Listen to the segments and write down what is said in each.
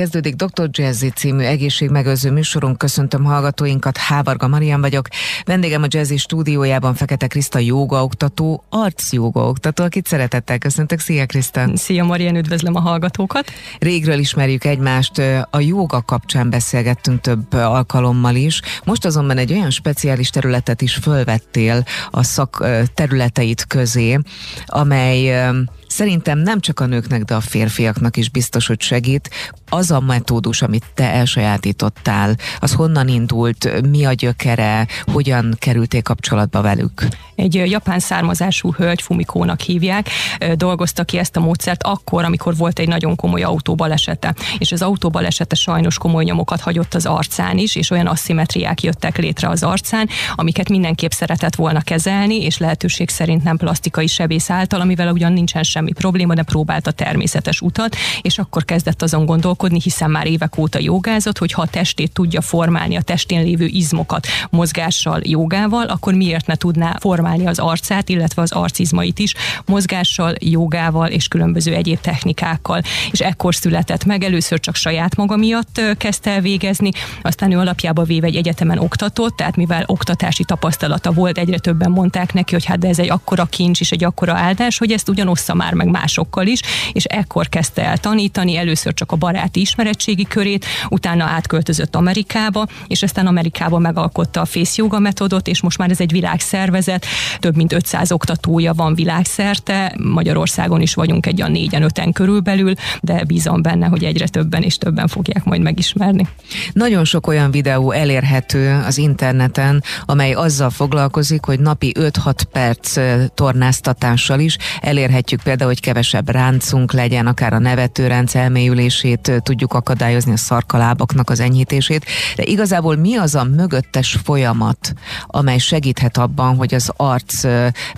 kezdődik Dr. Jazzy című egészségmegőrző műsorunk. Köszöntöm hallgatóinkat, Hávarga Marian vagyok. Vendégem a Jazzy stúdiójában Fekete Kriszta jóga oktató, arc jóga oktató, akit szeretettel köszöntök. Szia Kriszta! Szia Marian, üdvözlöm a hallgatókat! Régről ismerjük egymást, a jóga kapcsán beszélgettünk több alkalommal is. Most azonban egy olyan speciális területet is fölvettél a szak területeit közé, amely Szerintem nem csak a nőknek, de a férfiaknak is biztos, hogy segít. Az a metódus, amit te elsajátítottál, az honnan indult, mi a gyökere, hogyan kerültél kapcsolatba velük? Egy japán származású hölgy, Fumikónak hívják, dolgozta ki ezt a módszert akkor, amikor volt egy nagyon komoly autóbalesete. És az autóbalesete sajnos komoly nyomokat hagyott az arcán is, és olyan asszimetriák jöttek létre az arcán, amiket mindenképp szeretett volna kezelni, és lehetőség szerint nem plastikai sebész által, amivel ugyan nincsen semmi probléma, de próbált a természetes utat, és akkor kezdett azon gondolkodni, hiszen már évek óta jogázott, hogy ha a testét tudja formálni, a testén lévő izmokat mozgással, jogával, akkor miért ne tudná formálni az arcát, illetve az arcizmait is mozgással, jogával és különböző egyéb technikákkal. És ekkor született meg, először csak saját maga miatt kezdte el végezni, aztán ő alapjába véve egy egyetemen oktatott, tehát mivel oktatási tapasztalata volt, egyre többen mondták neki, hogy hát de ez egy akkora kincs és egy akkora áldás, hogy ezt ugyanossza már meg másokkal is, és ekkor kezdte el tanítani, először csak a baráti ismeretségi körét, utána átköltözött Amerikába, és aztán Amerikában megalkotta a Face Yoga metodot, és most már ez egy világszervezet, több mint 500 oktatója van világszerte, Magyarországon is vagyunk egy olyan négyen, öten körülbelül, de bízom benne, hogy egyre többen és többen fogják majd megismerni. Nagyon sok olyan videó elérhető az interneten, amely azzal foglalkozik, hogy napi 5-6 perc tornáztatással is elérhetjük például hogy kevesebb ráncunk legyen, akár a nevetőránc elmélyülését tudjuk akadályozni, a szarkalábaknak az enyhítését, de igazából mi az a mögöttes folyamat, amely segíthet abban, hogy az arc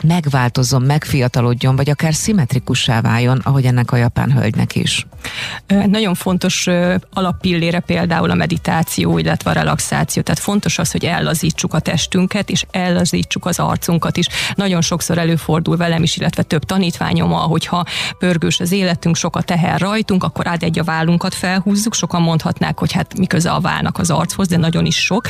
megváltozzon, megfiatalodjon, vagy akár szimmetrikussá váljon, ahogy ennek a japán hölgynek is? Nagyon fontos alappillére például a meditáció, illetve a relaxáció. Tehát fontos az, hogy ellazítsuk a testünket, és ellazítsuk az arcunkat is. Nagyon sokszor előfordul velem is, illetve több tanítványom, hogyha pörgős az életünk, sok a teher rajtunk, akkor át egy a vállunkat felhúzzuk, sokan mondhatnák, hogy hát mi köze a válnak az archoz, de nagyon is sok,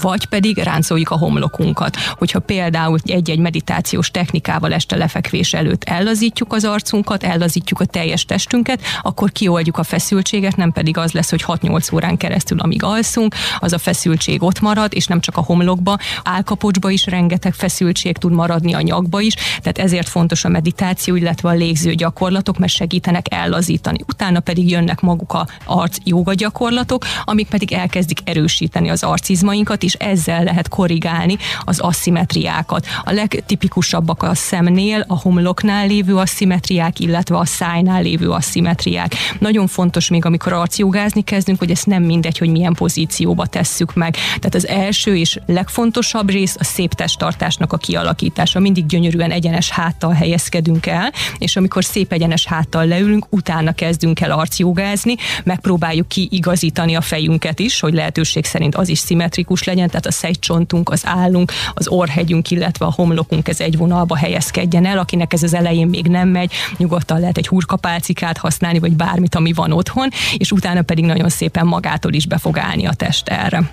vagy pedig ráncoljuk a homlokunkat. Hogyha például egy-egy meditációs technikával este lefekvés előtt ellazítjuk az arcunkat, ellazítjuk a teljes testünket, akkor kioldjuk a feszültséget, nem pedig az lesz, hogy 6-8 órán keresztül, amíg alszunk, az a feszültség ott marad, és nem csak a homlokba, álkapocsba is rengeteg feszültség tud maradni a nyakba is, tehát ezért fontos a meditáció, illetve a lég légző gyakorlatok, mert segítenek ellazítani. Utána pedig jönnek maguk a arc joga gyakorlatok, amik pedig elkezdik erősíteni az arcizmainkat, és ezzel lehet korrigálni az asszimetriákat. A legtipikusabbak a szemnél, a homloknál lévő asszimetriák, illetve a szájnál lévő asszimetriák. Nagyon fontos még, amikor arcjogázni kezdünk, hogy ezt nem mindegy, hogy milyen pozícióba tesszük meg. Tehát az első és legfontosabb rész a szép testtartásnak a kialakítása. Mindig gyönyörűen egyenes háttal helyezkedünk el, és amikor szép egyenes háttal leülünk, utána kezdünk el arcjogázni, megpróbáljuk kiigazítani a fejünket is, hogy lehetőség szerint az is szimmetrikus legyen, tehát a szejcsontunk, az állunk, az orrhegyünk, illetve a homlokunk ez egy vonalba helyezkedjen el, akinek ez az elején még nem megy, nyugodtan lehet egy hurkapálcikát használni, vagy bármit, ami van otthon, és utána pedig nagyon szépen magától is be fog állni a test erre.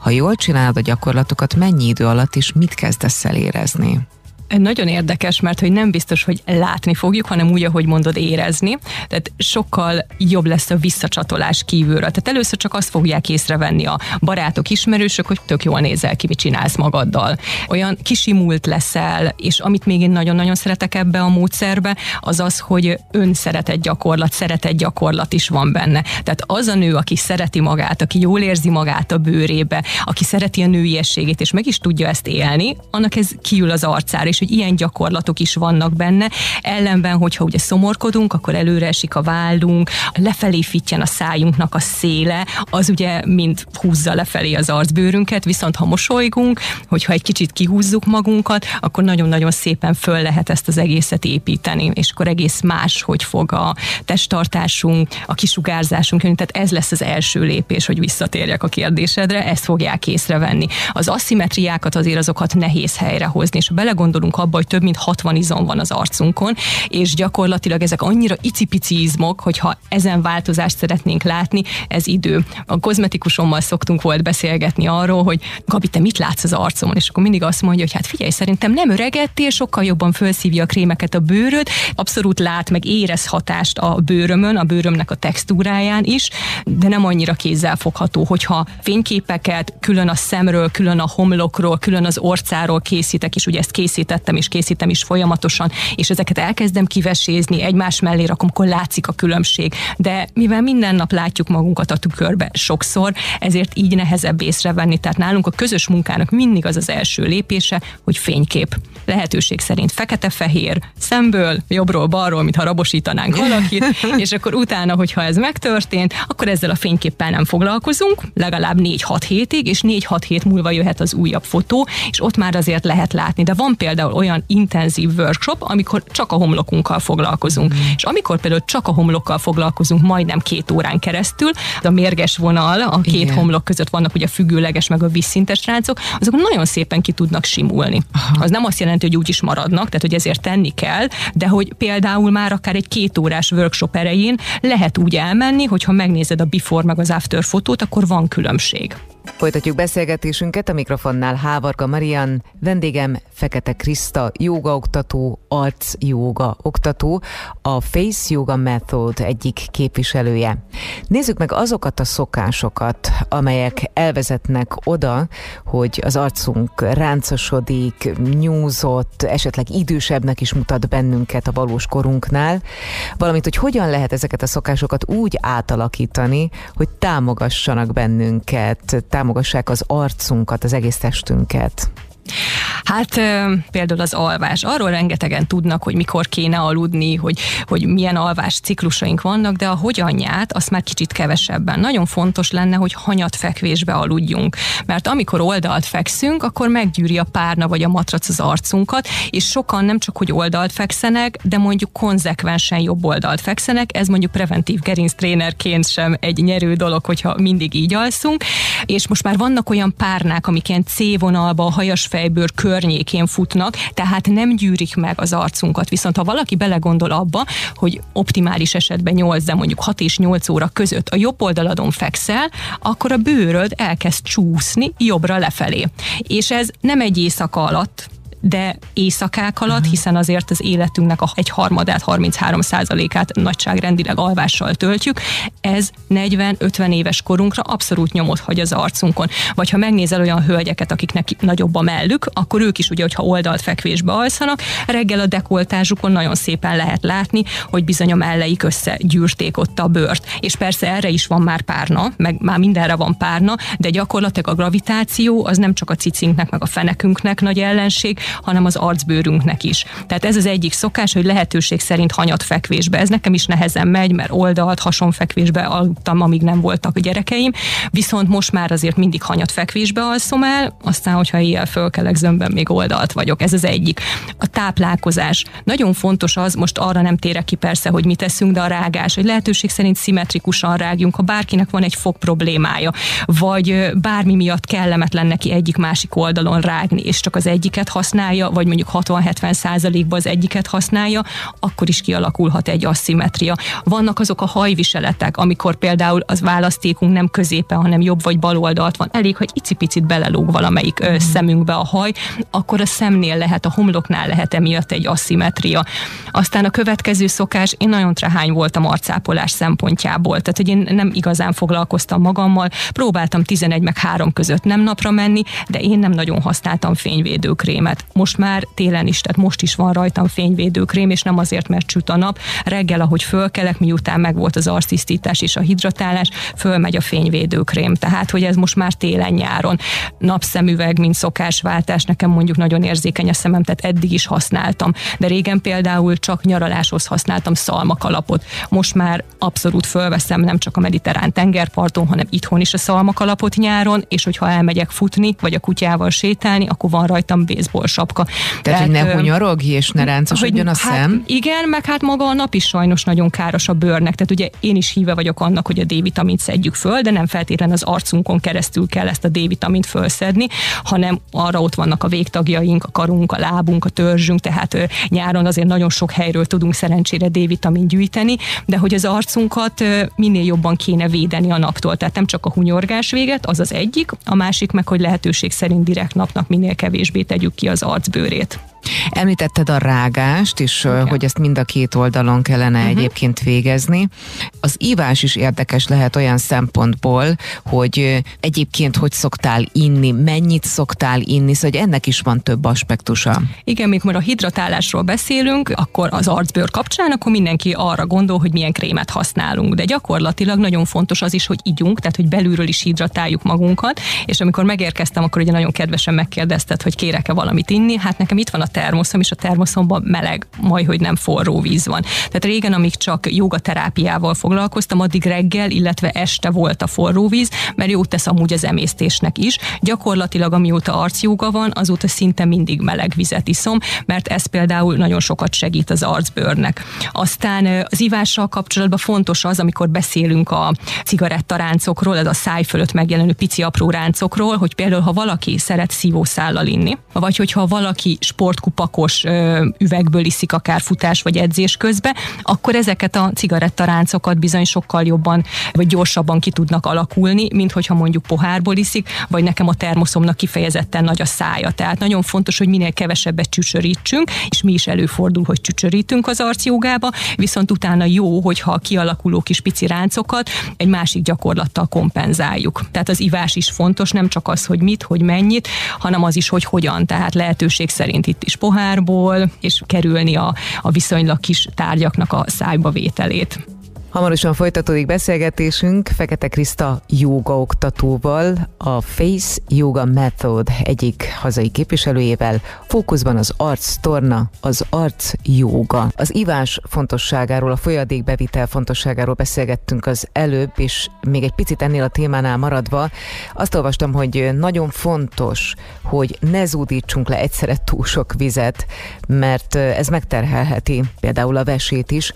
Ha jól csinálod a gyakorlatokat, mennyi idő alatt is mit kezdesz el érezni? Nagyon érdekes, mert hogy nem biztos, hogy látni fogjuk, hanem úgy, ahogy mondod, érezni. Tehát sokkal jobb lesz a visszacsatolás kívülről. Tehát először csak azt fogják észrevenni a barátok, ismerősök, hogy tök jól nézel ki, mit csinálsz magaddal. Olyan kisimult leszel, és amit még én nagyon-nagyon szeretek ebbe a módszerbe, az az, hogy önszeretett gyakorlat, szeretett gyakorlat is van benne. Tehát az a nő, aki szereti magát, aki jól érzi magát a bőrébe, aki szereti a nőiességét, és meg is tudja ezt élni, annak ez kiül az arcára, és hogy ilyen gyakorlatok is vannak benne. Ellenben, hogyha ugye szomorkodunk, akkor előre esik a vállunk, lefelé fittyen a szájunknak a széle, az ugye mind húzza lefelé az arcbőrünket, viszont ha mosolygunk, hogyha egy kicsit kihúzzuk magunkat, akkor nagyon-nagyon szépen föl lehet ezt az egészet építeni, és akkor egész más, hogy fog a testtartásunk, a kisugárzásunk jönni. Tehát ez lesz az első lépés, hogy visszatérjek a kérdésedre, ezt fogják észrevenni. Az asszimetriákat azért azokat nehéz helyrehozni, és ha belegondolunk, belegondolunk abba, hogy több mint 60 izom van az arcunkon, és gyakorlatilag ezek annyira icipici izmok, hogyha ezen változást szeretnénk látni, ez idő. A kozmetikusommal szoktunk volt beszélgetni arról, hogy Gabi, te mit látsz az arcomon? És akkor mindig azt mondja, hogy hát figyelj, szerintem nem öregettél, sokkal jobban felszívja a krémeket a bőröd, abszolút lát, meg érez hatást a bőrömön, a bőrömnek a textúráján is, de nem annyira kézzel fogható, hogyha fényképeket külön a szemről, külön a homlokról, külön az orcáról készítek, és ugye ezt készítettem, és készítem is folyamatosan, és ezeket elkezdem kivesézni, egymás mellé rakom, akkor látszik a különbség. De mivel minden nap látjuk magunkat a tükörbe sokszor, ezért így nehezebb észrevenni. Tehát nálunk a közös munkának mindig az az első lépése, hogy fénykép. Lehetőség szerint fekete-fehér, szemből, jobbról, balról, mintha rabosítanánk valakit, és akkor utána, hogyha ez megtörtént, akkor ezzel a fényképpel nem foglalkozunk, legalább 4-6 hétig, és 4-6 hét múlva jöhet az újabb fotó, és ott már azért lehet látni. De van például olyan intenzív workshop, amikor csak a homlokunkkal foglalkozunk. Mm. És amikor például csak a homlokkal foglalkozunk majdnem két órán keresztül, a mérges vonal a két Igen. homlok között vannak ugye a függőleges meg a vízszintes ráncok, azok nagyon szépen ki tudnak simulni. Aha. Az nem azt jelenti, hogy úgy is maradnak, tehát hogy ezért tenni kell, de hogy például már akár egy két órás workshop erején lehet úgy elmenni, hogyha megnézed a before meg az after fotót, akkor van különbség. Folytatjuk beszélgetésünket a mikrofonnál Hávarga Marian, vendégem Fekete Kriszta, oktató, arc joga oktató, a Face Yoga Method egyik képviselője. Nézzük meg azokat a szokásokat, amelyek elvezetnek oda, hogy az arcunk ráncosodik, nyúzott, esetleg idősebbnek is mutat bennünket a valós korunknál, valamint, hogy hogyan lehet ezeket a szokásokat úgy átalakítani, hogy támogassanak bennünket, támogassák az arcunkat, az egész testünket. Hát például az alvás. Arról rengetegen tudnak, hogy mikor kéne aludni, hogy, hogy milyen alvás ciklusaink vannak, de a hogyanját azt már kicsit kevesebben. Nagyon fontos lenne, hogy hanyat fekvésbe aludjunk. Mert amikor oldalt fekszünk, akkor meggyűri a párna vagy a matrac az arcunkat, és sokan nem csak, hogy oldalt fekszenek, de mondjuk konzekvensen jobb oldalt fekszenek. Ez mondjuk preventív gerinctrénerként sem egy nyerő dolog, hogyha mindig így alszunk. És most már vannak olyan párnák, amik ilyen C-vonalba, a hajas fejbőr környékén futnak, tehát nem gyűrik meg az arcunkat. Viszont ha valaki belegondol abba, hogy optimális esetben 8, de mondjuk 6 és 8 óra között a jobb oldaladon fekszel, akkor a bőröd elkezd csúszni jobbra lefelé. És ez nem egy éjszaka alatt de éjszakák alatt, uh-huh. hiszen azért az életünknek a egy harmadát, 33% át nagyságrendileg alvással töltjük, ez 40-50 éves korunkra abszolút nyomot hagy az arcunkon. Vagy ha megnézel olyan hölgyeket, akiknek nagyobb a mellük, akkor ők is ugye, hogyha oldalt fekvésbe alszanak, reggel a dekoltázsukon nagyon szépen lehet látni, hogy bizony a melleik összegyűrték ott a bőrt. És persze erre is van már párna, meg már mindenre van párna, de gyakorlatilag a gravitáció az nem csak a cicinknek, meg a fenekünknek nagy ellenség, hanem az arcbőrünknek is. Tehát ez az egyik szokás, hogy lehetőség szerint hanyat fekvésbe. Ez nekem is nehezen megy, mert oldalt, hasonfekvésbe aludtam, amíg nem voltak a gyerekeim, viszont most már azért mindig hanyat fekvésbe alszom el, aztán, hogyha ilyen fölkelek zömbben, még oldalt vagyok. Ez az egyik. A táplálkozás. Nagyon fontos az, most arra nem térek ki persze, hogy mit teszünk, de a rágás, hogy lehetőség szerint szimmetrikusan rágjunk, ha bárkinek van egy fog problémája, vagy bármi miatt kellemetlen neki egyik másik oldalon rágni, és csak az egyiket használ, használja, vagy mondjuk 60-70 százalékban az egyiket használja, akkor is kialakulhat egy asszimetria. Vannak azok a hajviseletek, amikor például az választékunk nem középen, hanem jobb vagy bal oldalt van. Elég, hogy icipicit belelóg valamelyik mm. szemünkbe a haj, akkor a szemnél lehet, a homloknál lehet emiatt egy asszimetria. Aztán a következő szokás, én nagyon trehány voltam arcápolás szempontjából, tehát hogy én nem igazán foglalkoztam magammal, próbáltam 11 meg 3 között nem napra menni, de én nem nagyon használtam fényvédőkrémet most már télen is, tehát most is van rajtam fényvédőkrém, és nem azért, mert süt a nap. Reggel, ahogy fölkelek, miután meg volt az arctisztítás és a hidratálás, fölmegy a fényvédőkrém. Tehát, hogy ez most már télen-nyáron. Napszemüveg, mint szokásváltás, nekem mondjuk nagyon érzékeny a szemem, tehát eddig is használtam. De régen például csak nyaraláshoz használtam szalmakalapot. Most már abszolút fölveszem nem csak a mediterrán tengerparton, hanem itthon is a szalmakalapot nyáron, és hogyha elmegyek futni, vagy a kutyával sétálni, akkor van rajtam baseball sapka. Tehát, Tehát hogy ne hunyarogj és ne ráncosodjon a hát, szem? Igen, meg hát maga a nap is sajnos nagyon káros a bőrnek. Tehát ugye én is híve vagyok annak, hogy a D-vitamint szedjük föl, de nem feltétlen az arcunkon keresztül kell ezt a D-vitamint fölszedni, hanem arra ott vannak a végtagjaink, a karunk, a lábunk, a törzsünk, tehát nyáron azért nagyon sok helyről tudunk szerencsére D-vitamin gyűjteni, de hogy az arcunkat minél jobban kéne védeni a naptól. Tehát nem csak a hunyorgás véget, az az egyik, a másik meg, hogy lehetőség szerint direkt napnak minél kevésbé tegyük ki az artsburet. Említetted a rágást is, okay. hogy ezt mind a két oldalon kellene uh-huh. egyébként végezni. Az ívás is érdekes lehet olyan szempontból, hogy egyébként hogy szoktál inni, mennyit szoktál inni, szóval ennek is van több aspektusa. Igen, mikor a hidratálásról beszélünk, akkor az arcbőr kapcsán, akkor mindenki arra gondol, hogy milyen krémet használunk, de gyakorlatilag nagyon fontos az is, hogy ígyunk, tehát hogy belülről is hidratáljuk magunkat, és amikor megérkeztem, akkor ugye nagyon kedvesen megkérdezted, hogy kérek-e valamit inni, hát nekem itt van a termoszom, és a termoszomban meleg, majd hogy nem forró víz van. Tehát régen, amíg csak jogaterápiával foglalkoztam, addig reggel, illetve este volt a forró víz, mert jót tesz amúgy az emésztésnek is. Gyakorlatilag, amióta arcjóga van, azóta szinte mindig meleg vizet iszom, mert ez például nagyon sokat segít az arcbőrnek. Aztán az ivással kapcsolatban fontos az, amikor beszélünk a cigarettaráncokról, ez a száj fölött megjelenő pici apró ráncokról, hogy például ha valaki szeret szívószállal inni, vagy hogyha valaki sport kupakos üvegből iszik akár futás vagy edzés közben, akkor ezeket a cigarettaráncokat bizony sokkal jobban vagy gyorsabban ki tudnak alakulni, mint hogyha mondjuk pohárból iszik, vagy nekem a termoszomnak kifejezetten nagy a szája. Tehát nagyon fontos, hogy minél kevesebbet csücsörítsünk, és mi is előfordul, hogy csücsörítünk az arcjogába, viszont utána jó, hogyha a kialakuló kis pici ráncokat egy másik gyakorlattal kompenzáljuk. Tehát az ivás is fontos, nem csak az, hogy mit, hogy mennyit, hanem az is, hogy hogyan. Tehát lehetőség szerint itt is pohárból, és kerülni a, a viszonylag kis tárgyaknak a szájba vételét. Hamarosan folytatódik beszélgetésünk Fekete Kriszta joga oktatóval, a Face Yoga Method egyik hazai képviselőjével. Fókuszban az arc torna, az arc joga. Az ivás fontosságáról, a folyadékbevitel fontosságáról beszélgettünk az előbb, és még egy picit ennél a témánál maradva, azt olvastam, hogy nagyon fontos, hogy ne zúdítsunk le egyszerre túl sok vizet, mert ez megterhelheti például a vesét is,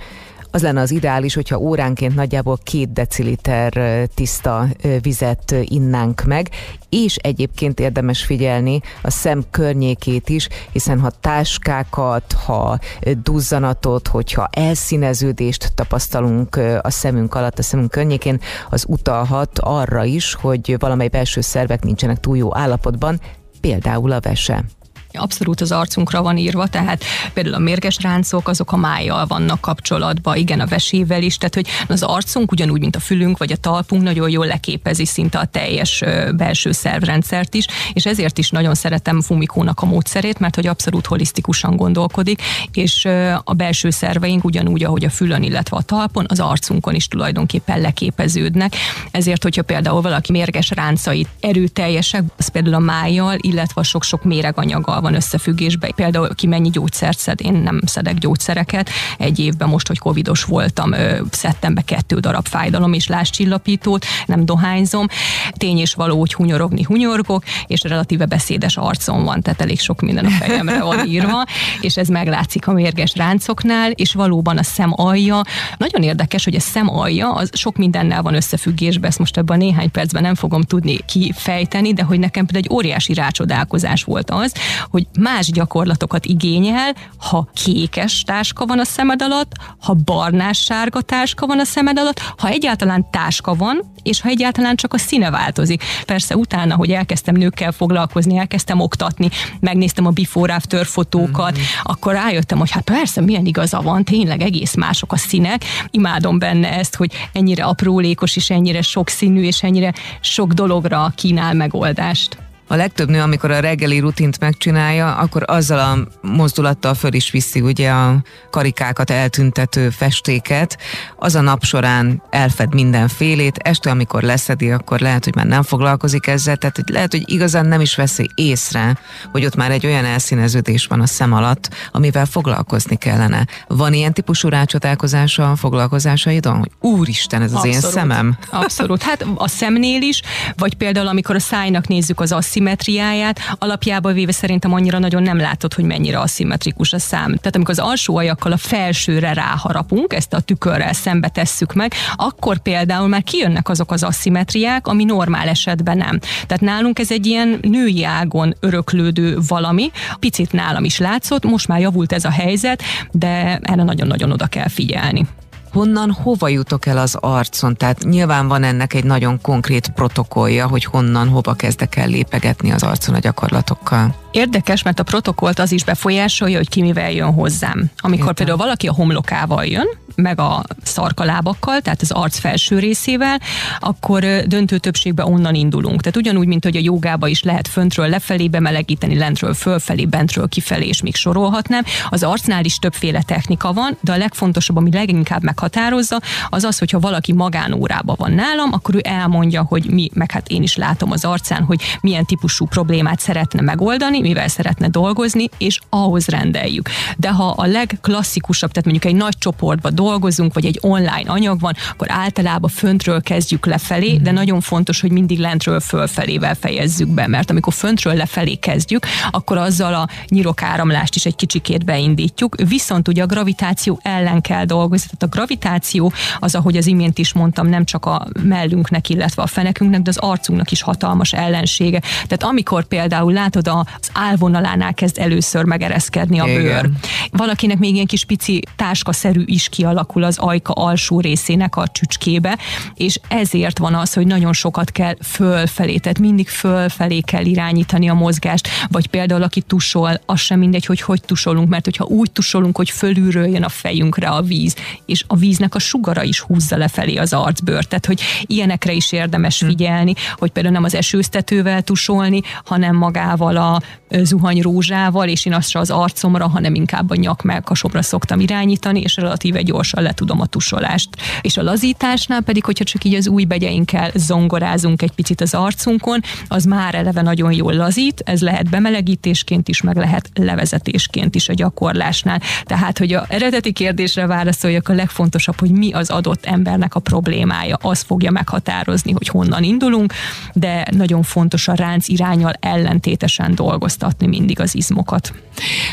az lenne az ideális, hogyha óránként nagyjából két deciliter tiszta vizet innánk meg, és egyébként érdemes figyelni a szem környékét is, hiszen ha táskákat, ha duzzanatot, hogyha elszíneződést tapasztalunk a szemünk alatt, a szemünk környékén, az utalhat arra is, hogy valamely belső szervek nincsenek túl jó állapotban, például a vese abszolút az arcunkra van írva, tehát például a mérges ráncok, azok a májjal vannak kapcsolatban, igen, a vesével is, tehát hogy az arcunk ugyanúgy, mint a fülünk vagy a talpunk nagyon jól leképezi szinte a teljes belső szervrendszert is, és ezért is nagyon szeretem Fumikónak a módszerét, mert hogy abszolút holisztikusan gondolkodik, és a belső szerveink ugyanúgy, ahogy a fülön, illetve a talpon, az arcunkon is tulajdonképpen leképeződnek. Ezért, hogyha például valaki mérges ráncait erőteljesek, az például a májjal, illetve sok-sok méreganyaggal van összefüggésben. Például ki mennyi gyógyszert szed, én nem szedek gyógyszereket. Egy évben most, hogy covidos voltam, szedtem be kettő darab fájdalom és láscsillapítót, nem dohányzom. Tény és való, hogy hunyorogni hunyorgok, és relatíve beszédes arcom van, tehát elég sok minden a fejemre van írva, és ez meglátszik a mérges ráncoknál, és valóban a szem alja. Nagyon érdekes, hogy a szem alja az sok mindennel van összefüggésben, ezt most ebben a néhány percben nem fogom tudni kifejteni, de hogy nekem például egy óriási rácsodálkozás volt az, hogy más gyakorlatokat igényel, ha kékes táska van a szemed alatt, ha barnás sárga táska van a szemed alatt, ha egyáltalán táska van, és ha egyáltalán csak a színe változik. Persze utána, hogy elkezdtem nőkkel foglalkozni, elkezdtem oktatni, megnéztem a before after fotókat, mm-hmm. akkor rájöttem, hogy hát persze milyen igaza van, tényleg egész mások a színek. Imádom benne ezt, hogy ennyire aprólékos és ennyire sokszínű és ennyire sok dologra kínál megoldást. A legtöbb nő, amikor a reggeli rutint megcsinálja, akkor azzal a mozdulattal föl is viszi ugye a karikákat eltüntető festéket. Az a nap során elfed mindenfélét, este, amikor leszedi, akkor lehet, hogy már nem foglalkozik ezzel, tehát hogy lehet, hogy igazán nem is veszi észre, hogy ott már egy olyan elszíneződés van a szem alatt, amivel foglalkozni kellene. Van ilyen típusú rácsodálkozása a foglalkozásaidon, hogy úristen, ez az Abszolút. én szemem? Abszolút. Hát a szemnél is, vagy például amikor a szájnak nézzük az asszi szimmetriáját, alapjában véve szerintem annyira nagyon nem látod, hogy mennyire aszimmetrikus a szám. Tehát amikor az alsó ajakkal a felsőre ráharapunk, ezt a tükörrel szembe tesszük meg, akkor például már kijönnek azok az aszimmetriák, ami normál esetben nem. Tehát nálunk ez egy ilyen női ágon öröklődő valami, picit nálam is látszott, most már javult ez a helyzet, de erre nagyon-nagyon oda kell figyelni honnan hova jutok el az arcon? Tehát nyilván van ennek egy nagyon konkrét protokollja, hogy honnan hova kezdek el lépegetni az arcon a gyakorlatokkal. Érdekes, mert a protokollt az is befolyásolja, hogy ki mivel jön hozzám. Amikor Értem. például valaki a homlokával jön, meg a szarkalábakkal, tehát az arc felső részével, akkor döntő többségben onnan indulunk. Tehát ugyanúgy, mint hogy a jogába is lehet föntről lefelé bemelegíteni, lentről fölfelé, bentről kifelé, és még sorolhatnám. Az arcnál is többféle technika van, de a legfontosabb, ami leginkább meghatározza, az az, hogyha valaki magánórában van nálam, akkor ő elmondja, hogy mi, meg hát én is látom az arcán, hogy milyen típusú problémát szeretne megoldani, mivel szeretne dolgozni, és ahhoz rendeljük. De ha a legklasszikusabb, tehát mondjuk egy nagy csoportba dolgozunk, vagy egy online anyag van, akkor általában föntről kezdjük lefelé, de nagyon fontos, hogy mindig lentről fölfelével fejezzük be, mert amikor föntről lefelé kezdjük, akkor azzal a nyirokáramlást is egy kicsikét beindítjuk, viszont ugye a gravitáció ellen kell dolgozni. Tehát a gravitáció az, ahogy az imént is mondtam, nem csak a mellünknek, illetve a fenekünknek, de az arcunknak is hatalmas ellensége. Tehát amikor például látod az álvonalánál kezd először megereszkedni a bőr. Igen. Valakinek még ilyen kis pici táskaszerű is kialakul az ajka alsó részének a csücskébe, és ezért van az, hogy nagyon sokat kell fölfelé, tehát mindig fölfelé kell irányítani a mozgást, vagy például aki tusol, az sem mindegy, hogy hogy tusolunk, mert hogyha úgy tusolunk, hogy fölülről jön a fejünkre a víz, és a víznek a sugara is húzza lefelé az arcbőrt, tehát hogy ilyenekre is érdemes hm. figyelni, hogy például nem az esőztetővel tusolni, hanem magával a zuhanyrózsával, és én azt se az arcomra, hanem inkább a nyak melkasomra szoktam irányítani, és relatíve gyorsan le tudom a tusolást. És a lazításnál pedig, hogyha csak így az új begyeinkkel zongorázunk egy picit az arcunkon, az már eleve nagyon jól lazít, ez lehet bemelegítésként is, meg lehet levezetésként is a gyakorlásnál. Tehát, hogy a eredeti kérdésre válaszoljak, a legfontosabb, hogy mi az adott embernek a problémája, az fogja meghatározni, hogy honnan indulunk, de nagyon fontos a ránc irányal ellentétesen dolgoztatni mindig az izmokat.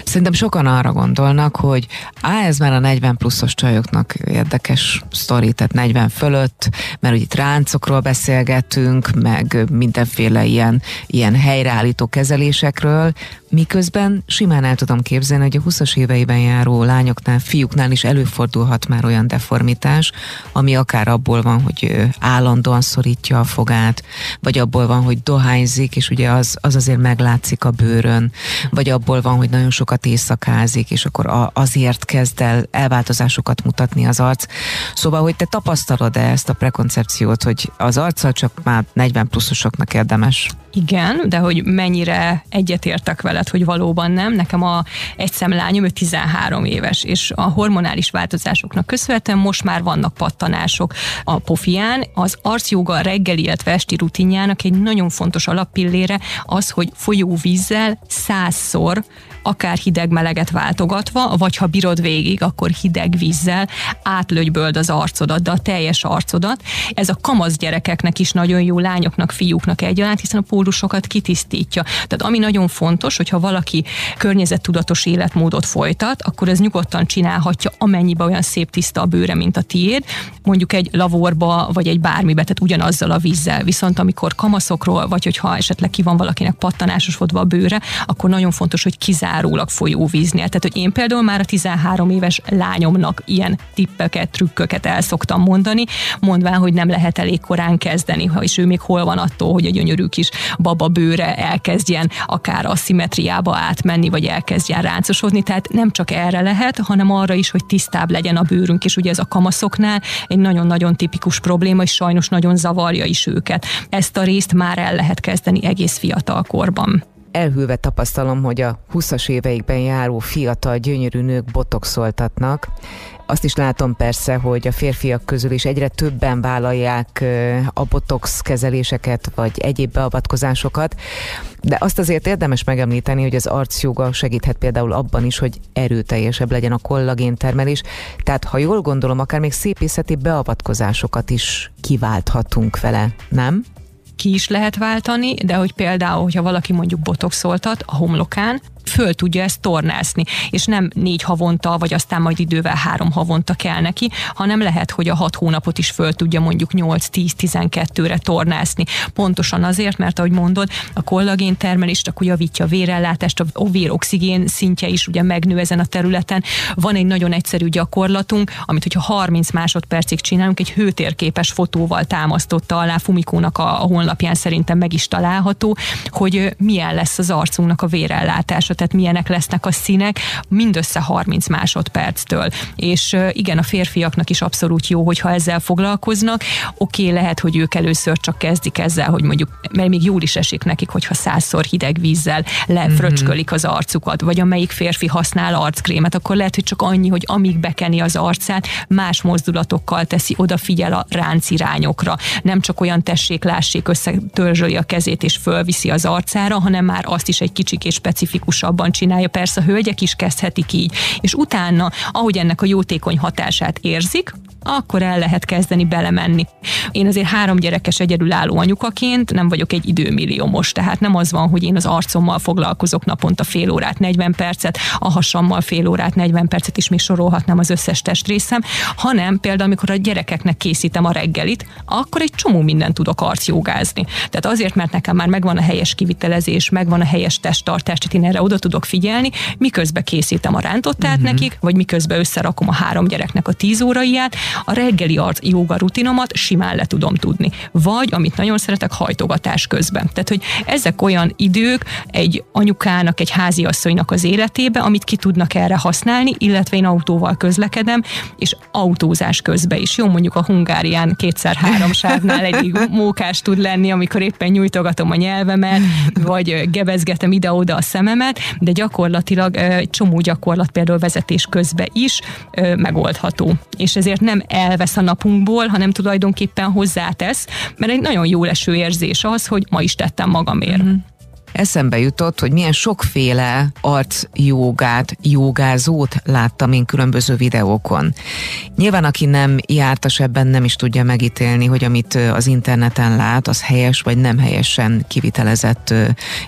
Szerintem sokan arra gondolnak, hogy á, ez már a 40 pluszos csajoknak érdekes sztori, tehát 40 fölött, mert hogy itt ráncokról beszélgetünk, meg mindenféle ilyen, ilyen helyreállító kezelésekről, Miközben simán el tudom képzelni, hogy a 20-as éveiben járó lányoknál, fiúknál is előfordulhat már olyan deformitás, ami akár abból van, hogy állandóan szorítja a fogát, vagy abból van, hogy dohányzik, és ugye az, az azért meglátszik a bőrön, vagy abból van, hogy nagyon sokat éjszakázik, és akkor azért kezd el elváltozásokat mutatni az arc. Szóval, hogy te tapasztalod-e ezt a prekoncepciót, hogy az arccal csak már 40 pluszosoknak érdemes? Igen, de hogy mennyire egyetértek veled, hogy valóban nem. Nekem a egy lányom, ő 13 éves, és a hormonális változásoknak köszönhetően most már vannak pattanások a pofián. Az arcjoga reggeli, illetve esti rutinjának egy nagyon fontos alappillére az, hogy folyóvízzel százszor akár hideg-meleget váltogatva, vagy ha bírod végig, akkor hideg vízzel átlögyböld az arcodat, de a teljes arcodat. Ez a kamasz gyerekeknek is nagyon jó, lányoknak, fiúknak egyaránt, hiszen a pólusokat kitisztítja. Tehát ami nagyon fontos, hogyha valaki környezettudatos életmódot folytat, akkor ez nyugodtan csinálhatja, amennyiben olyan szép tiszta a bőre, mint a tiéd, mondjuk egy lavorba, vagy egy bármibe, tehát ugyanazzal a vízzel. Viszont amikor kamaszokról, vagy hogyha esetleg ki van valakinek pattanásosodva a bőre, akkor nagyon fontos, hogy kizár kizárólag folyóvíznél. Tehát, hogy én például már a 13 éves lányomnak ilyen tippeket, trükköket el szoktam mondani, mondván, hogy nem lehet elég korán kezdeni, ha is ő még hol van attól, hogy a gyönyörű kis baba bőre elkezdjen akár a szimetriába átmenni, vagy elkezdjen ráncosodni. Tehát nem csak erre lehet, hanem arra is, hogy tisztább legyen a bőrünk, és ugye ez a kamaszoknál egy nagyon-nagyon tipikus probléma, és sajnos nagyon zavarja is őket. Ezt a részt már el lehet kezdeni egész fiatal korban elhűlve tapasztalom, hogy a 20-as éveikben járó fiatal, gyönyörű nők botoxoltatnak. Azt is látom persze, hogy a férfiak közül is egyre többen vállalják a botox kezeléseket, vagy egyéb beavatkozásokat, de azt azért érdemes megemlíteni, hogy az arcjoga segíthet például abban is, hogy erőteljesebb legyen a kollagén termelés, tehát ha jól gondolom, akár még szépészeti beavatkozásokat is kiválthatunk vele, nem? ki is lehet váltani, de hogy például, hogyha valaki mondjuk botoxoltat a homlokán, föl tudja ezt tornászni, és nem négy havonta, vagy aztán majd idővel három havonta kell neki, hanem lehet, hogy a hat hónapot is föl tudja mondjuk 8-10-12-re tornászni. Pontosan azért, mert ahogy mondod, a kollagén termelést, akkor javítja a vérellátást, a véroxigén szintje is ugye megnő ezen a területen. Van egy nagyon egyszerű gyakorlatunk, amit hogyha 30 másodpercig csinálunk, egy hőtérképes fotóval támasztotta alá Fumikónak a, a honlapján szerintem meg is található, hogy milyen lesz az arcunknak a vérellátása tehát milyenek lesznek a színek, mindössze 30 másodperctől. És igen, a férfiaknak is abszolút jó, hogyha ezzel foglalkoznak. Oké, okay, lehet, hogy ők először csak kezdik ezzel, hogy mondjuk, mert még jól is esik nekik, hogyha százszor hideg vízzel lefröcskölik az arcukat, vagy amelyik férfi használ arckrémet, akkor lehet, hogy csak annyi, hogy amíg bekeni az arcát, más mozdulatokkal teszi, odafigyel a ráncirányokra. Nem csak olyan tessék, lássék, összetörzsöli a kezét és fölviszi az arcára, hanem már azt is egy kicsik és specifikusabb gyorsabban csinálja, persze a hölgyek is kezdhetik így, és utána, ahogy ennek a jótékony hatását érzik, akkor el lehet kezdeni belemenni. Én azért három gyerekes egyedülálló anyukaként nem vagyok egy időmilliómos, tehát nem az van, hogy én az arcommal foglalkozok naponta fél órát, 40 percet, a hasammal fél órát, 40 percet is még sorolhatnám az összes testrészem, hanem például amikor a gyerekeknek készítem a reggelit, akkor egy csomó mindent tudok arcjogázni. Tehát azért, mert nekem már megvan a helyes kivitelezés, megvan a helyes testtartás, tehát én erre oda tudok figyelni, miközben készítem a rántottát uh-huh. nekik, vagy miközben összerakom a három gyereknek a tíz óraiját, a reggeli arc joga rutinomat simán le tudom tudni. Vagy, amit nagyon szeretek, hajtogatás közben. Tehát, hogy ezek olyan idők egy anyukának, egy háziasszonynak az életébe, amit ki tudnak erre használni, illetve én autóval közlekedem, és autózás közben is. Jó, mondjuk a Hungárián kétszer-három sávnál egyik mókás tud lenni, amikor éppen nyújtogatom a nyelvemet, vagy gebezgetem ide-oda a szememet, de gyakorlatilag egy csomó gyakorlat például vezetés közben is megoldható. És ezért nem elvesz a napunkból, hanem tulajdonképpen hozzátesz, mert egy nagyon jó leső érzés az, hogy ma is tettem magamért. Mm-hmm eszembe jutott, hogy milyen sokféle arcjogát, jogázót láttam én különböző videókon. Nyilván aki nem jártas ebben nem is tudja megítélni, hogy amit az interneten lát, az helyes vagy nem helyesen kivitelezett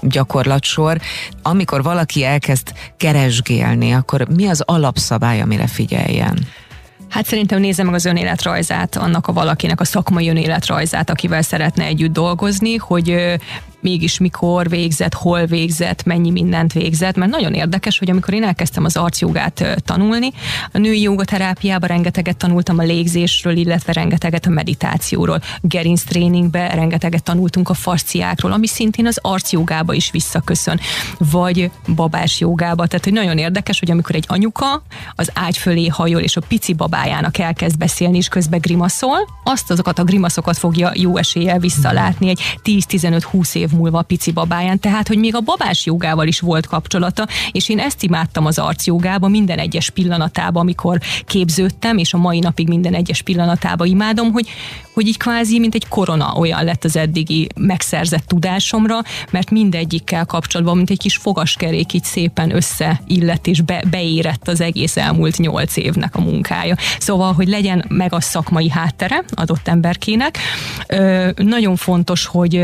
gyakorlatsor. Amikor valaki elkezd keresgélni, akkor mi az alapszabály, amire figyeljen? Hát szerintem nézze meg az önéletrajzát, annak a valakinek a szakmai önéletrajzát, akivel szeretne együtt dolgozni, hogy mégis mikor végzett, hol végzett, mennyi mindent végzett, mert nagyon érdekes, hogy amikor én elkezdtem az arcjogát tanulni, a női jogoterápiában rengeteget tanultam a légzésről, illetve rengeteget a meditációról. Gerinc tréningbe rengeteget tanultunk a fasciákról, ami szintén az arcjogába is visszaköszön, vagy babás jogába. Tehát, hogy nagyon érdekes, hogy amikor egy anyuka az ágy fölé hajol, és a pici babájának elkezd beszélni, és közben grimaszol, azt azokat a grimaszokat fogja jó eséllyel visszalátni egy 10-15-20 év év múlva a pici babáján, tehát hogy még a babás jogával is volt kapcsolata, és én ezt imádtam az arcjogába minden egyes pillanatában, amikor képződtem, és a mai napig minden egyes pillanatában imádom, hogy, hogy így kvázi, mint egy korona olyan lett az eddigi megszerzett tudásomra, mert mindegyikkel kapcsolatban, mint egy kis fogaskerék így szépen összeillett és be, beérett az egész elmúlt nyolc évnek a munkája. Szóval, hogy legyen meg a szakmai háttere adott emberkének. Ö, nagyon fontos, hogy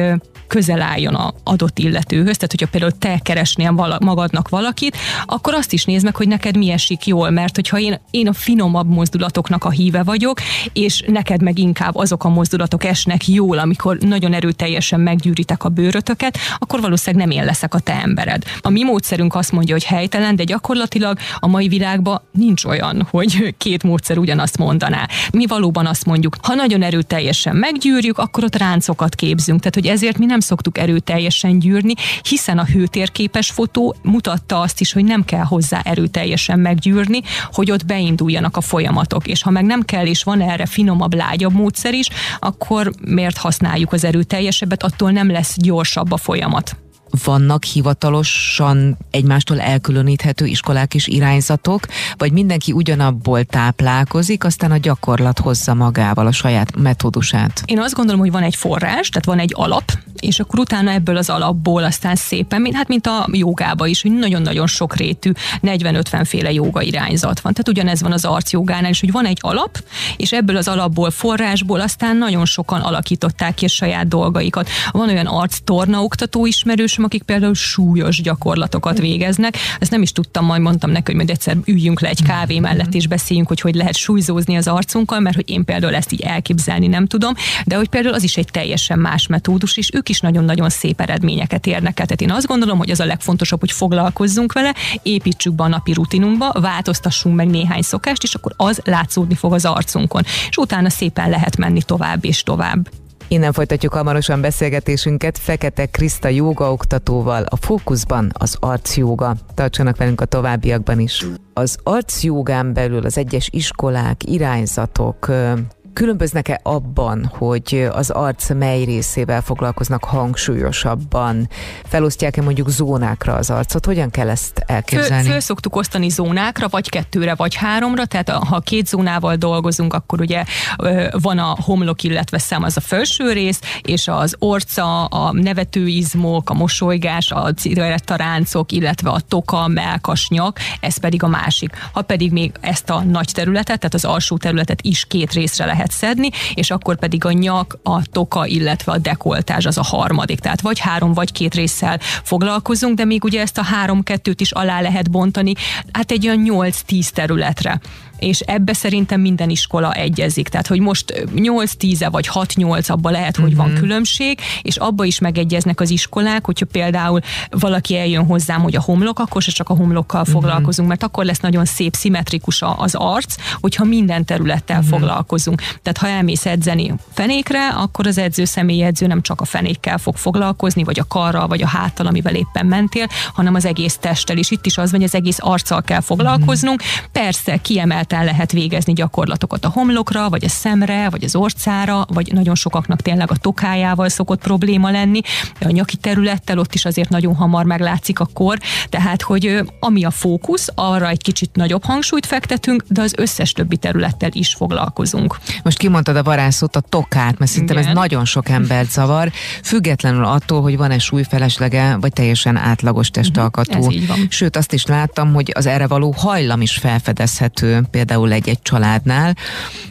közel álljon a adott illetőhöz, tehát hogyha például te keresnél vala, magadnak valakit, akkor azt is nézd meg, hogy neked mi esik jól, mert hogyha én, én a finomabb mozdulatoknak a híve vagyok, és neked meg inkább azok a mozdulatok esnek jól, amikor nagyon erőteljesen meggyűritek a bőrötöket, akkor valószínűleg nem én leszek a te embered. A mi módszerünk azt mondja, hogy helytelen, de gyakorlatilag a mai világban nincs olyan, hogy két módszer ugyanazt mondaná. Mi valóban azt mondjuk, ha nagyon erőteljesen meggyűrjük, akkor ott ráncokat képzünk. Tehát, hogy ezért mi nem szoktuk erőteljesen gyűrni, hiszen a hőtérképes fotó mutatta azt is, hogy nem kell hozzá erőteljesen meggyűrni, hogy ott beinduljanak a folyamatok. És ha meg nem kell, és van erre finomabb, lágyabb módszer is, akkor miért használjuk az erőteljesebbet, attól nem lesz gyorsabb a folyamat vannak hivatalosan egymástól elkülöníthető iskolák és irányzatok, vagy mindenki ugyanabból táplálkozik, aztán a gyakorlat hozza magával a saját metódusát? Én azt gondolom, hogy van egy forrás, tehát van egy alap, és akkor utána ebből az alapból aztán szépen, mint, hát mint a jogába is, hogy nagyon-nagyon sok rétű, 40-50 féle joga irányzat van. Tehát ugyanez van az arcjogánál is, hogy van egy alap, és ebből az alapból, forrásból aztán nagyon sokan alakították ki a saját dolgaikat. Van olyan arc torna oktató ismerősöm, akik például súlyos gyakorlatokat végeznek. Ezt nem is tudtam, majd mondtam neki, hogy majd egyszer üljünk le egy kávé mellett és beszéljünk, hogy hogy lehet súlyzózni az arcunkkal, mert hogy én például ezt így elképzelni nem tudom, de hogy például az is egy teljesen más metódus, és ők is nagyon-nagyon szép eredményeket érnek el. Tehát én azt gondolom, hogy az a legfontosabb, hogy foglalkozzunk vele, építsük be a napi rutinunkba, változtassunk meg néhány szokást, és akkor az látszódni fog az arcunkon. És utána szépen lehet menni tovább és tovább. Innen folytatjuk hamarosan beszélgetésünket Fekete Kriszta oktatóval. A fókuszban az arcjóga. Tartsanak velünk a továbbiakban is. Az arcjógán belül az egyes iskolák, irányzatok Különböznek-e abban, hogy az arc mely részével foglalkoznak hangsúlyosabban? Felosztják-e mondjuk zónákra az arcot? Hogyan kell ezt elképzelni? Föl, föl szoktuk osztani zónákra, vagy kettőre, vagy háromra, tehát ha két zónával dolgozunk, akkor ugye van a homlok, illetve szem az a felső rész, és az orca, a nevetőizmok, a mosolygás, a cigarettaráncok, illetve a toka, melkas, nyak, ez pedig a másik. Ha pedig még ezt a nagy területet, tehát az alsó területet is két részre lehet lehet szedni, és akkor pedig a nyak, a toka, illetve a dekoltás az a harmadik. Tehát vagy három, vagy két résszel foglalkozunk, de még ugye ezt a három-kettőt is alá lehet bontani, hát egy olyan 8-10 területre és ebbe szerintem minden iskola egyezik. Tehát, hogy most 8-10 vagy 6-8 abban lehet, hogy uh-huh. van mhm. különbség, és abba is megegyeznek az iskolák, hogyha például valaki eljön hozzám, hogy a homlok, akkor se csak a homlokkal uh-huh. foglalkozunk, mert akkor lesz nagyon szép, szimmetrikus az arc, hogyha minden területtel uh-huh. foglalkozunk. Tehát ha elmész edzeni fenékre, akkor az edző személyedző nem csak a fenékkel fog foglalkozni, vagy a karral, vagy a háttal, amivel éppen mentél, hanem az egész testtel, és itt is az hogy az egész arccal kell foglalkoznunk. Persze kiemelt el lehet végezni gyakorlatokat a homlokra, vagy a szemre, vagy az orcára, vagy nagyon sokaknak tényleg a tokájával szokott probléma lenni. A nyaki területtel ott is azért nagyon hamar meglátszik a kor, tehát hogy ami a fókusz, arra egy kicsit nagyobb hangsúlyt fektetünk, de az összes többi területtel is foglalkozunk. Most kimondtad a varázszót, a tokát, mert szerintem ez nagyon sok embert zavar, függetlenül attól, hogy van-e súlyfeleslege, vagy teljesen átlagos testalkatú. Uh-huh, Sőt, azt is láttam, hogy az erre való hajlam is felfedezhető, például egy-egy családnál.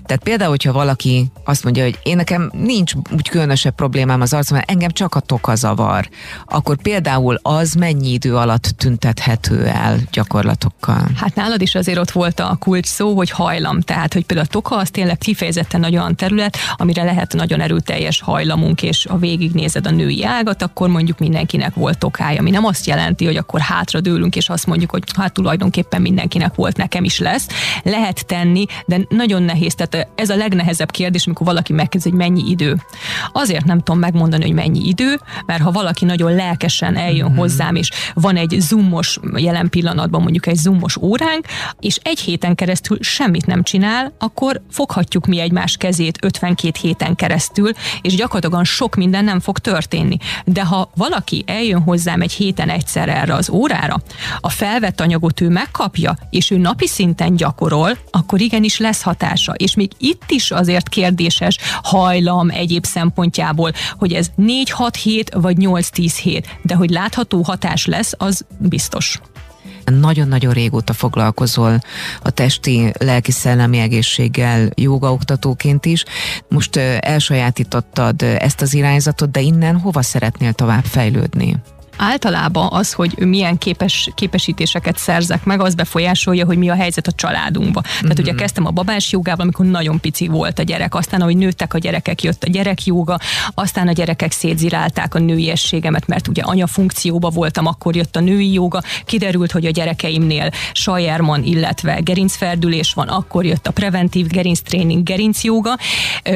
Tehát például, hogyha valaki azt mondja, hogy én nekem nincs úgy különösebb problémám az arcom, mert engem csak a toka zavar, akkor például az mennyi idő alatt tüntethető el gyakorlatokkal? Hát nálad is azért ott volt a kulcs szó, hogy hajlam. Tehát, hogy például a toka az tényleg kifejezetten nagy olyan terület, amire lehet nagyon erőteljes hajlamunk, és ha végignézed a női ágat, akkor mondjuk mindenkinek volt tokája, ami nem azt jelenti, hogy akkor hátra dőlünk, és azt mondjuk, hogy hát tulajdonképpen mindenkinek volt, nekem is lesz lehet tenni, de nagyon nehéz. Tehát ez a legnehezebb kérdés, amikor valaki megkezd, hogy mennyi idő. Azért nem tudom megmondani, hogy mennyi idő, mert ha valaki nagyon lelkesen eljön mm-hmm. hozzám, és van egy zoomos, jelen pillanatban mondjuk egy zoomos óránk, és egy héten keresztül semmit nem csinál, akkor foghatjuk mi egymás kezét 52 héten keresztül, és gyakorlatilag sok minden nem fog történni. De ha valaki eljön hozzám egy héten egyszer erre az órára, a felvett anyagot ő megkapja, és ő napi szinten gyakorol, alkohol, akkor igenis lesz hatása. És még itt is azért kérdéses hajlam egyéb szempontjából, hogy ez 4-6 hét vagy 8-10 hét, de hogy látható hatás lesz, az biztos nagyon-nagyon régóta foglalkozol a testi, lelki-szellemi egészséggel jogaoktatóként is. Most elsajátítottad ezt az irányzatot, de innen hova szeretnél tovább fejlődni? Általában az, hogy milyen képes, képesítéseket szerzek meg, az befolyásolja, hogy mi a helyzet a családunkban. Tehát ugye mhm. kezdtem a babás jogával, amikor nagyon pici volt a gyerek, aztán ahogy nőttek a gyerekek, jött a gyerekjoga, aztán a gyerekek szétzirálták a nőiességemet, mert ugye anya funkcióba voltam, akkor jött a női joga, kiderült, hogy a gyerekeimnél Sajerman, illetve gerincferdülés van, akkor jött a preventív gerinctréning, gerincjoga.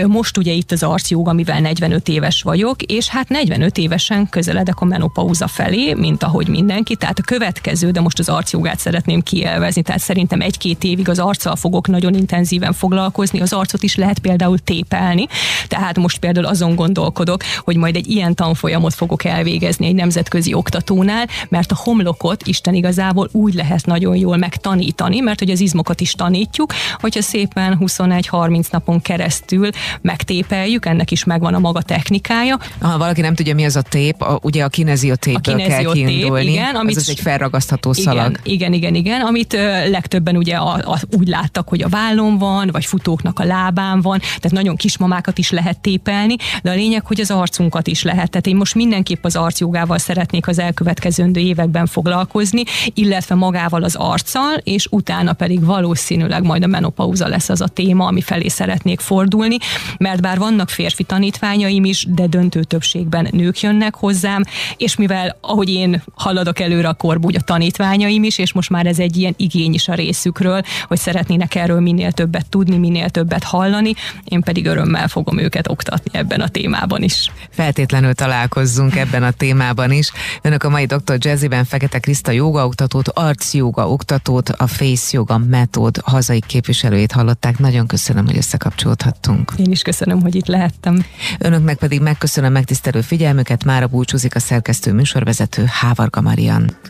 Most ugye itt az arcjoga, mivel 45 éves vagyok, és hát 45 évesen közeledek a menopauza felé, mint ahogy mindenki. Tehát a következő, de most az arcjogát szeretném kielvezni, tehát szerintem egy-két évig az arccal fogok nagyon intenzíven foglalkozni, az arcot is lehet például tépelni. Tehát most például azon gondolkodok, hogy majd egy ilyen tanfolyamot fogok elvégezni egy nemzetközi oktatónál, mert a homlokot Isten igazából úgy lehet nagyon jól megtanítani, mert hogy az izmokat is tanítjuk, hogyha szépen 21-30 napon keresztül megtépeljük, ennek is megvan a maga technikája. Ha valaki nem tudja, mi az a tép, a, ugye a kineziotépből kell kiindulni. Igen, amit, az egy felragasztható igen, szalag. Igen, igen, igen, amit ö, legtöbben ugye a, a, úgy láttak, hogy a vállon van, vagy futóknak a lábán van, tehát nagyon kismamákat is lehet tépelni, de a lényeg, hogy az arcunkat is lehet. Tehát én most mindenképp az arcjogával szeretnék az elkövetkezendő években foglalkozni, illetve magával az arccal, és utána pedig valószínűleg majd a menopauza lesz az a téma, ami felé szeretnék fordulni, mert bár vannak férfi tanítványaim is, de döntő többségben nők jönnek hozzám, és mivel ahogy én haladok előre a korba, úgy a tanítványaim is, és most már ez egy ilyen igény is a részükről, hogy szeretnének erről minél többet tudni, minél többet hallani, én pedig örömmel fogom őket oktatni ebben a témában is. Feltétlenül találkozzunk ebben a témában is. Önök a mai Dr. Jazzyben Fekete Kriszta joga oktatót, arc joga oktatót, a Face Yoga metód hazai képviselőjét hallották. Nagyon köszönöm, hogy összekapcsolódhattunk. Én is köszönöm, hogy itt lehettem. Önöknek pedig megköszönöm megtisztelő figyelmüket. Mára búcsúzik a szerkesztő műsorvezető Hávarga Marian.